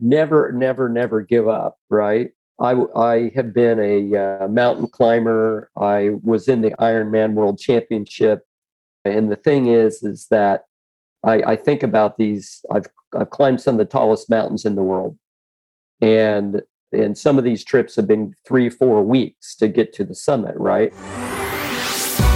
never, never, never give up, right? I, I have been a uh, mountain climber. I was in the Ironman World Championship. And the thing is, is that I, I think about these, I've, I've climbed some of the tallest mountains in the world. And, and some of these trips have been three, four weeks to get to the summit, right?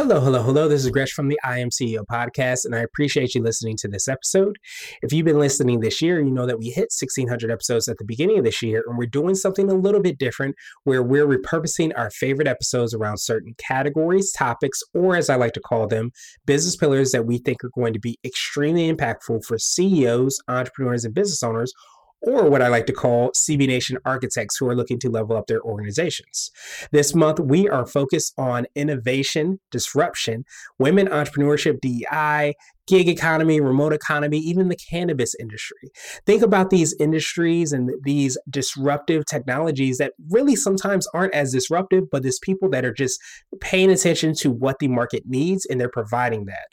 Hello, hello, hello. This is Gresh from the I Am CEO podcast, and I appreciate you listening to this episode. If you've been listening this year, you know that we hit 1,600 episodes at the beginning of this year, and we're doing something a little bit different where we're repurposing our favorite episodes around certain categories, topics, or as I like to call them, business pillars that we think are going to be extremely impactful for CEOs, entrepreneurs, and business owners or what I like to call CB Nation architects who are looking to level up their organizations. This month, we are focused on innovation, disruption, women entrepreneurship, DEI, gig economy, remote economy, even the cannabis industry. Think about these industries and these disruptive technologies that really sometimes aren't as disruptive, but there's people that are just paying attention to what the market needs and they're providing that.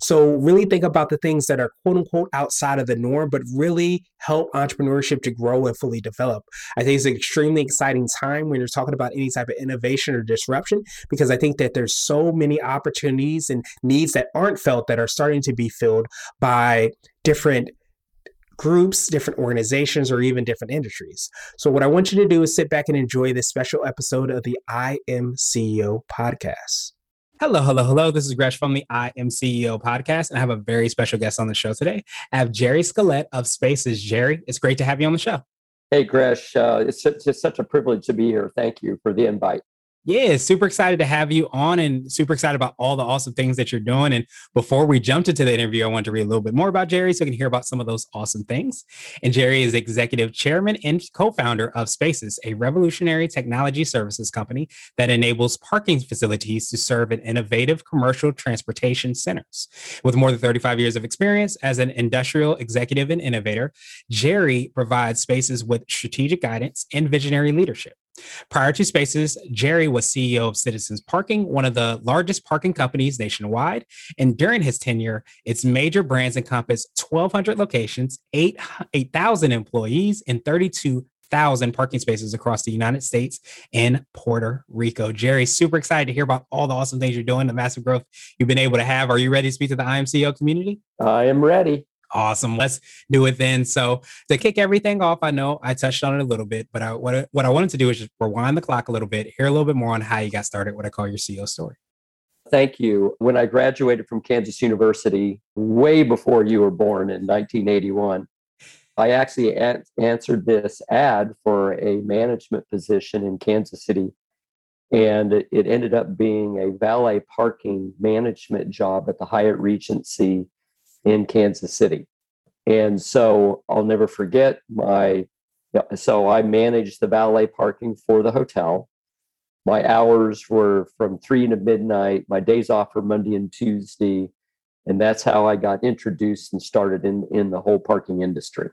So, really think about the things that are quote unquote outside of the norm, but really help entrepreneurship to grow and fully develop. I think it's an extremely exciting time when you're talking about any type of innovation or disruption because I think that there's so many opportunities and needs that aren't felt that are starting to be be filled by different groups, different organizations, or even different industries. So, what I want you to do is sit back and enjoy this special episode of the I Am CEO podcast. Hello, hello, hello. This is Gresh from the I Am CEO podcast, and I have a very special guest on the show today. I have Jerry Skillett of Spaces. Jerry, it's great to have you on the show. Hey, Gresh. Uh, it's just such a privilege to be here. Thank you for the invite. Yeah, super excited to have you on and super excited about all the awesome things that you're doing. And before we jumped into the interview, I want to read a little bit more about Jerry so you can hear about some of those awesome things. And Jerry is executive chairman and co founder of Spaces, a revolutionary technology services company that enables parking facilities to serve in innovative commercial transportation centers. With more than 35 years of experience as an industrial executive and innovator, Jerry provides Spaces with strategic guidance and visionary leadership. Prior to Spaces, Jerry was CEO of Citizens Parking, one of the largest parking companies nationwide. And during his tenure, its major brands encompass 1,200 locations, 8,000 8, employees, and 32,000 parking spaces across the United States and Puerto Rico. Jerry, super excited to hear about all the awesome things you're doing, the massive growth you've been able to have. Are you ready to speak to the IMCEO community? I am ready. Awesome. Let's do it then. So to kick everything off, I know I touched on it a little bit, but I, what, I, what I wanted to do is just rewind the clock a little bit, hear a little bit more on how you got started, what I call your CEO story. Thank you. When I graduated from Kansas University, way before you were born in 1981, I actually a- answered this ad for a management position in Kansas City. And it ended up being a valet parking management job at the Hyatt Regency in Kansas City. And so I'll never forget my, so I managed the valet parking for the hotel. My hours were from three to midnight. My days off were Monday and Tuesday. And that's how I got introduced and started in, in the whole parking industry.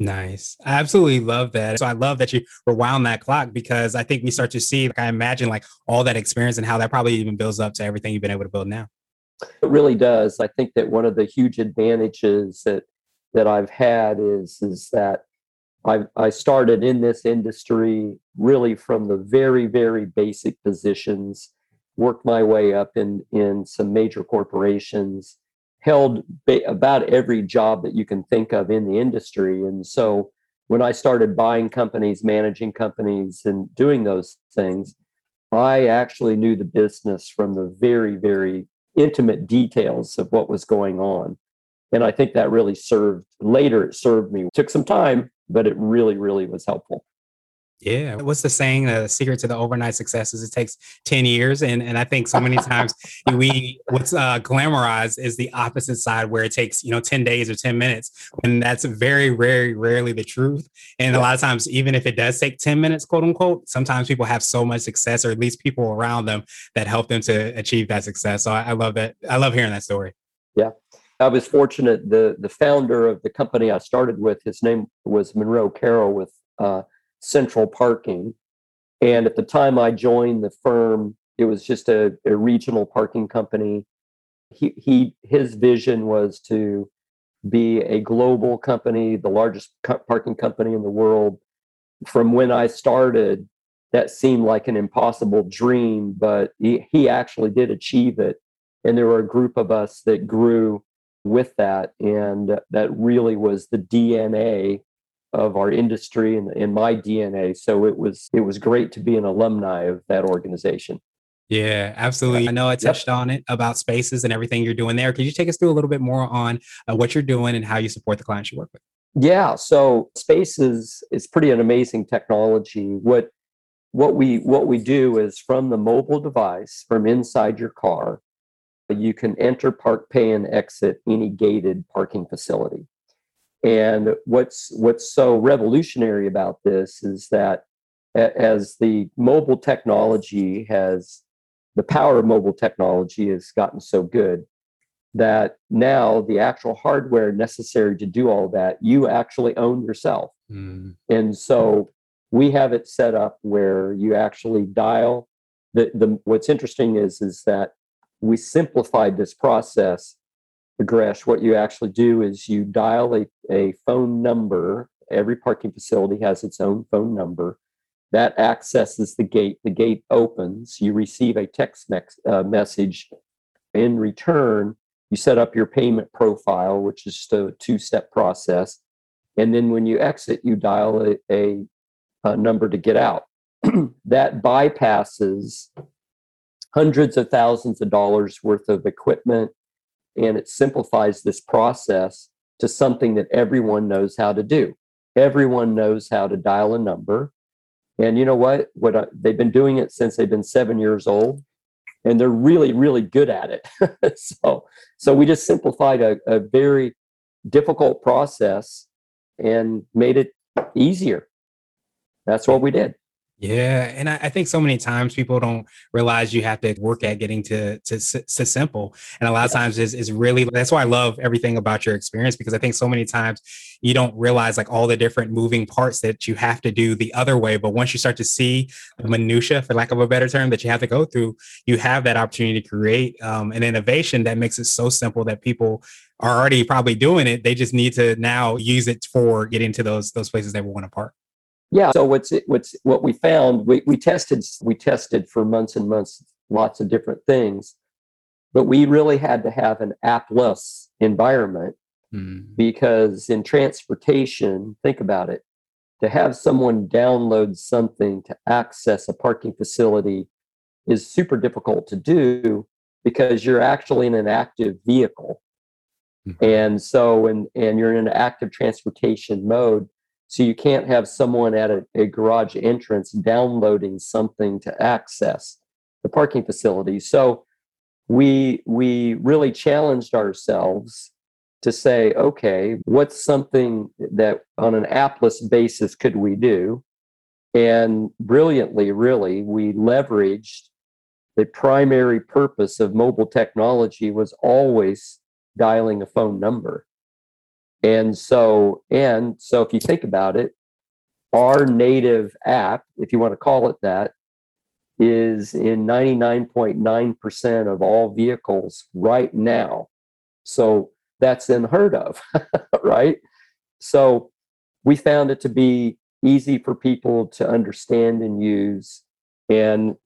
Nice. I absolutely love that. So I love that you rewound that clock because I think we start to see, like I imagine, like all that experience and how that probably even builds up to everything you've been able to build now. It really does. I think that one of the huge advantages that that I've had is is that I I started in this industry really from the very very basic positions, worked my way up in in some major corporations, held ba- about every job that you can think of in the industry, and so when I started buying companies, managing companies, and doing those things, I actually knew the business from the very very intimate details of what was going on. And I think that really served later, it served me. It took some time, but it really, really was helpful. Yeah. What's the saying? The secret to the overnight success is it takes 10 years. And, and I think so many times we, what's uh, glamorized is the opposite side where it takes, you know, 10 days or 10 minutes. And that's very, very rarely the truth. And a lot of times, even if it does take 10 minutes, quote unquote, sometimes people have so much success or at least people around them that help them to achieve that success. So I, I love that. I love hearing that story. Yeah. I was fortunate. The the founder of the company I started with, his name was Monroe Carrell with uh, Central Parking. And at the time I joined the firm, it was just a, a regional parking company. He, he his vision was to be a global company, the largest parking company in the world. From when I started, that seemed like an impossible dream, but he, he actually did achieve it. And there were a group of us that grew with that. And that really was the DNA of our industry and in my DNA. So it was it was great to be an alumni of that organization. Yeah, absolutely. I know I touched yep. on it about spaces and everything you're doing there. Could you take us through a little bit more on uh, what you're doing and how you support the clients you work with? Yeah, so spaces is pretty an amazing technology. What what we what we do is from the mobile device from inside your car, you can enter, park, pay, and exit any gated parking facility. And what's what's so revolutionary about this is that as the mobile technology has the power of mobile technology has gotten so good that now the actual hardware necessary to do all that you actually own yourself. Mm. And so we have it set up where you actually dial the, the what's interesting is is that we simplified this process Gresh, what you actually do is you dial a, a phone number. Every parking facility has its own phone number. That accesses the gate. The gate opens. You receive a text uh, message. In return, you set up your payment profile, which is a two step process. And then when you exit, you dial a, a, a number to get out. that bypasses hundreds of thousands of dollars worth of equipment and it simplifies this process to something that everyone knows how to do. Everyone knows how to dial a number. And you know what? What I, they've been doing it since they've been seven years old, and they're really, really good at it. so, so we just simplified a, a very difficult process and made it easier. That's what we did. Yeah, and I, I, think so many times people don't realize you have to work at getting to to, to simple, and a lot of times is is really that's why I love everything about your experience because I think so many times you don't realize like all the different moving parts that you have to do the other way, but once you start to see the minutia, for lack of a better term, that you have to go through, you have that opportunity to create um, an innovation that makes it so simple that people are already probably doing it. They just need to now use it for getting to those those places they want to park. Yeah. So what's what's what we found? We we tested we tested for months and months lots of different things, but we really had to have an appless environment mm. because in transportation, think about it, to have someone download something to access a parking facility is super difficult to do because you're actually in an active vehicle. Mm-hmm. And so, and, and you're in an active transportation mode. So you can't have someone at a, a, garage entrance downloading something to access the parking facility. So we we really challenged ourselves to say, okay, what's something that on an appless basis could we do? And brilliantly, really, we leveraged the primary purpose of mobile technology was always dialing a phone number. And so, and so if you think about it, our native app, if you want to call it that, is in 99.9% of all vehicles right now. So that's unheard of, right? So we found it to be easy for people to understand and use. And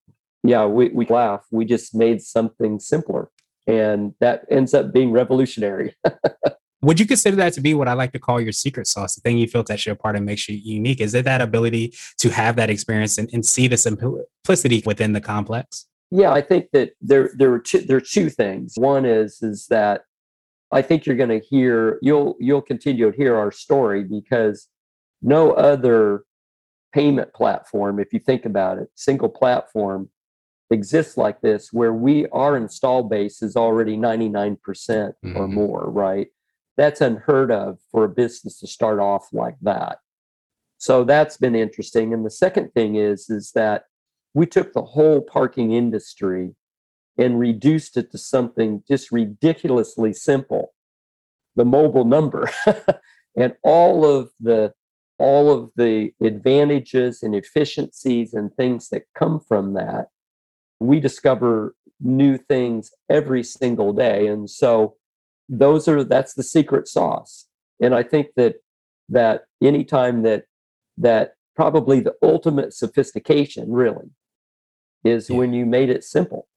yeah, we, we laugh. We just made something simpler. And that ends up being revolutionary. would you consider that to be what I like to call your secret sauce, the thing you feel sets you apart and makes you unique? Is it that ability to have that experience and, and see the simplicity within the complex? Yeah, I think that there there are two there are two things. One is is that I think you're going to hear you'll you'll continue to hear our story because no other payment platform, if you think about it, single platform exists like this, where we our install base is already 99% or mm-hmm. more, right? That's unheard of for a business to start off like that. So that's been interesting. And the second thing is, is that we took the whole parking industry and reduced it to something just ridiculously simple the mobile number and all of the all of the advantages and efficiencies and things that come from that we discover new things every single day and so those are that's the secret sauce. And i think that that anytime that that probably the ultimate sophistication really is Yeah. when you made it simple.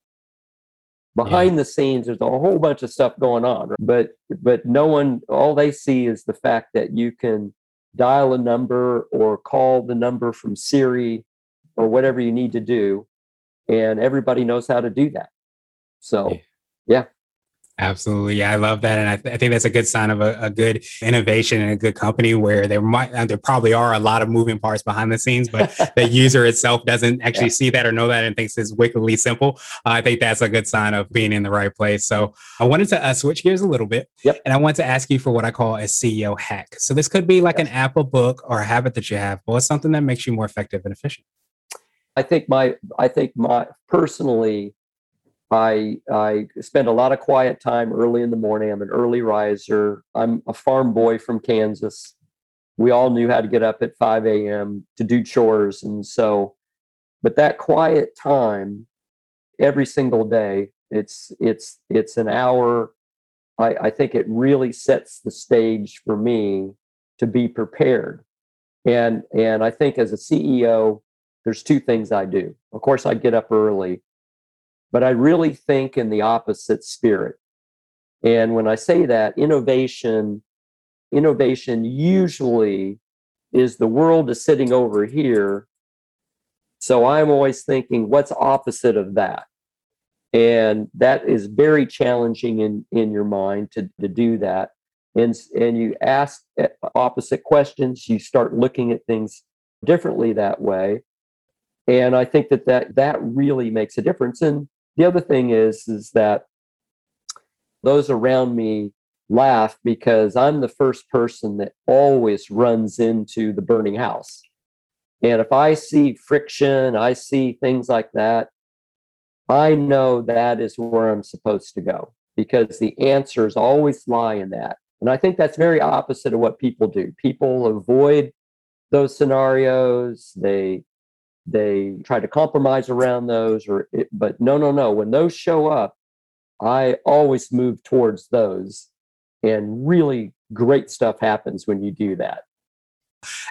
Behind the scenes there's a whole bunch of stuff going on but but no one all they see is the fact that you can dial a number or call the number from siri or whatever you need to do and everybody knows how to do that. So Yeah. Absolutely. Yeah, I love that. And I, th- I think that's a good sign of a, a good innovation and a good company where there might, and there probably are a lot of moving parts behind the scenes, but the user itself doesn't actually Yeah. see that or know that and thinks it's wickedly simple. Uh, I think that's a good sign of being in the right place. So I wanted to uh, switch gears a little bit. Yep. And I want to ask you for what I call a CEO hack. So this could be like an app, a book, or a habit that you have, or something that makes you more effective and efficient. I think my I think my personally I I spend a lot of quiet time early in the morning. I'm an early riser. I'm a farm boy from Kansas. We all knew how to get up at 5 a.m. to do chores. And so, but that quiet time every single day, it's it's it's an hour. I, I think it really sets the stage for me to be prepared. And and I think as a CEO, there's two things I do. Of course, I get up early, but I really think in the opposite spirit. And when I say that, innovation, innovation usually is the world is sitting over here. So I'm always thinking, what's opposite of that? And that is very challenging in, in your mind to, to do that. And, and you ask eh, opposite questions, you start looking at things differently that way and i think that that that really makes a difference and the other thing is is that those around me laugh because i'm the first person that always runs into the burning house. And if i see friction i see things like that i know that is where i'm supposed to go because the answers always lie in that. And i think that's very opposite of what people do. People avoid those scenarios. They they try to compromise around those or it, but no no no when those show up i always move towards those and really great stuff happens when you do that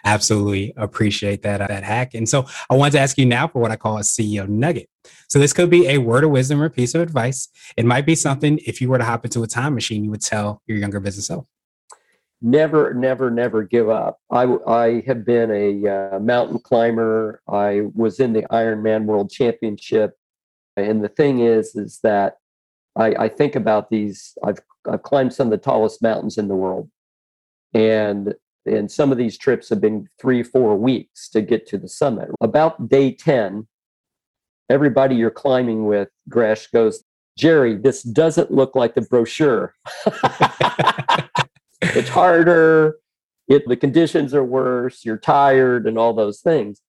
Absolutely appreciate that uh, that hack. And so I want to ask you now for what I call a CEO nugget. So this could be a word of wisdom or piece of advice. It might be something if you were to hop into a time machine, you would tell your younger business self. Never never never give up. I i have been a uh, mountain climber. I was in the ironman world championship. And the thing is is that i i think about these i've i've climbed some of the tallest mountains in the world. And and some of these trips have been three four weeks to get to the summit. About day 10 everybody you're climbing with gresh goes jerry this doesn't look like the brochure it's harder. It the conditions are worse. You're tired and all those things.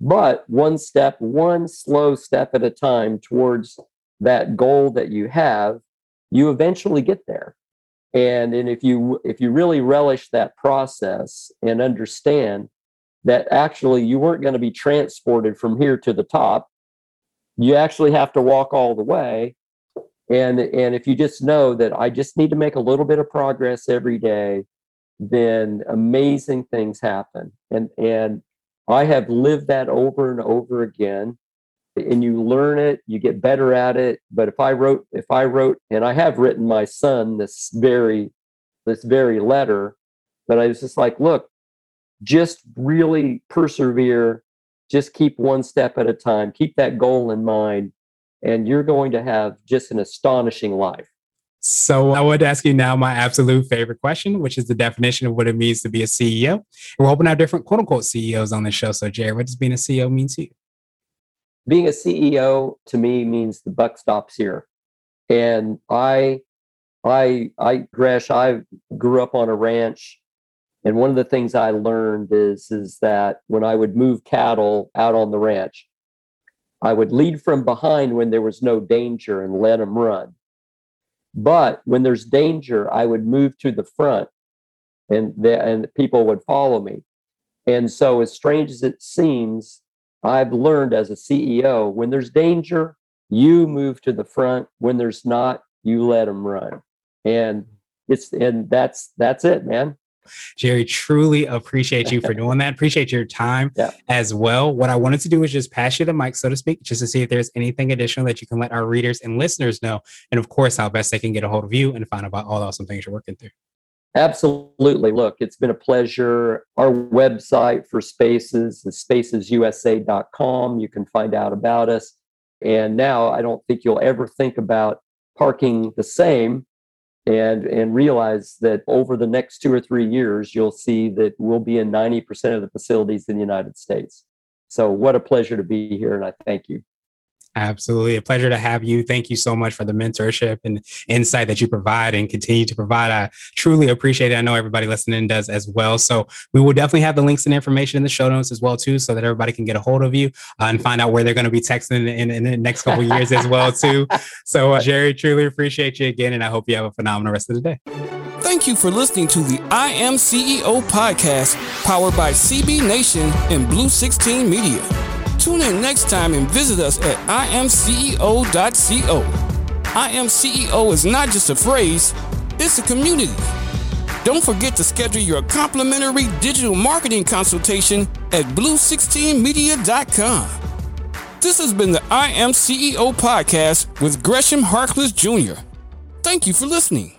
But one step one slow step at a time towards that goal that you have you eventually get there. And and if you if you really relish that process and understand that actually you weren't going to be transported from here to the top you actually have to walk all the way and and if you just know that i just need to make a little bit of progress every day then amazing things happen. And and i have lived that over and over again. And you learn it you get better at it. But if i wrote if i wrote and i have written my son this very this very letter but i was just like look just really persevere. Just keep one step at a time. Keep that goal in mind and you're going to have just an astonishing life So I would ask you now my absolute favorite question, which is the definition of what it means to be a CEO. And we're hoping to have different quote unquote CEOs on the show. So Jared, what does being a CEO mean to you? Being a CEO to me means the buck stops here. And I I I Gresh, I grew up on a ranch. And one of the things I learned is is that when I would move cattle out on the ranch, I would lead from behind when there was no danger and let them run. But when there's danger, I would move to the front and the, and people would follow me. And so as strange as it seems, I've learned as a CEO, when there's danger, you move to the front. When there's not, you let them run. And it's and that's that's it, man. Jerry, truly appreciate you for doing that. Appreciate your time yeah. as well. What I wanted to do is just pass you the mic, so to speak, just to see if there's anything additional that you can let our readers and listeners know. And of course, how best they can get a hold of you and find out about all the awesome things you're working through. Absolutely. Look, it's been a pleasure. Our website for Spaces is spacesusa.com. You can find out about us. And now I don't think you'll ever think about parking the same and and realize that over the next two or three years you'll see that we'll be in 90% of the facilities in the united states. So what a pleasure to be here and i thank you Absolutely. A pleasure to have you. Thank you so much for the mentorship and insight that you provide and continue to provide. I truly appreciate it. I know everybody listening does as well. So we will definitely have the links and information in the show notes as well, too, so that everybody can get a hold of you uh, and find out where they're going to be texting in, in, the next couple years as well, too. So uh, Jerry, truly appreciate you again. And I hope you have a phenomenal rest of the day. Thank you for listening to the I Am CEO podcast powered by CB Nation and Blue 16 Media. Tune in next time and visit us at imceo.co. IMCEO is not just a phrase, it's a community. Don't forget to schedule your complimentary digital marketing consultation at blue16media.com. This has been the I Am CEO podcast with Gresham Harkless Jr. Thank you for listening.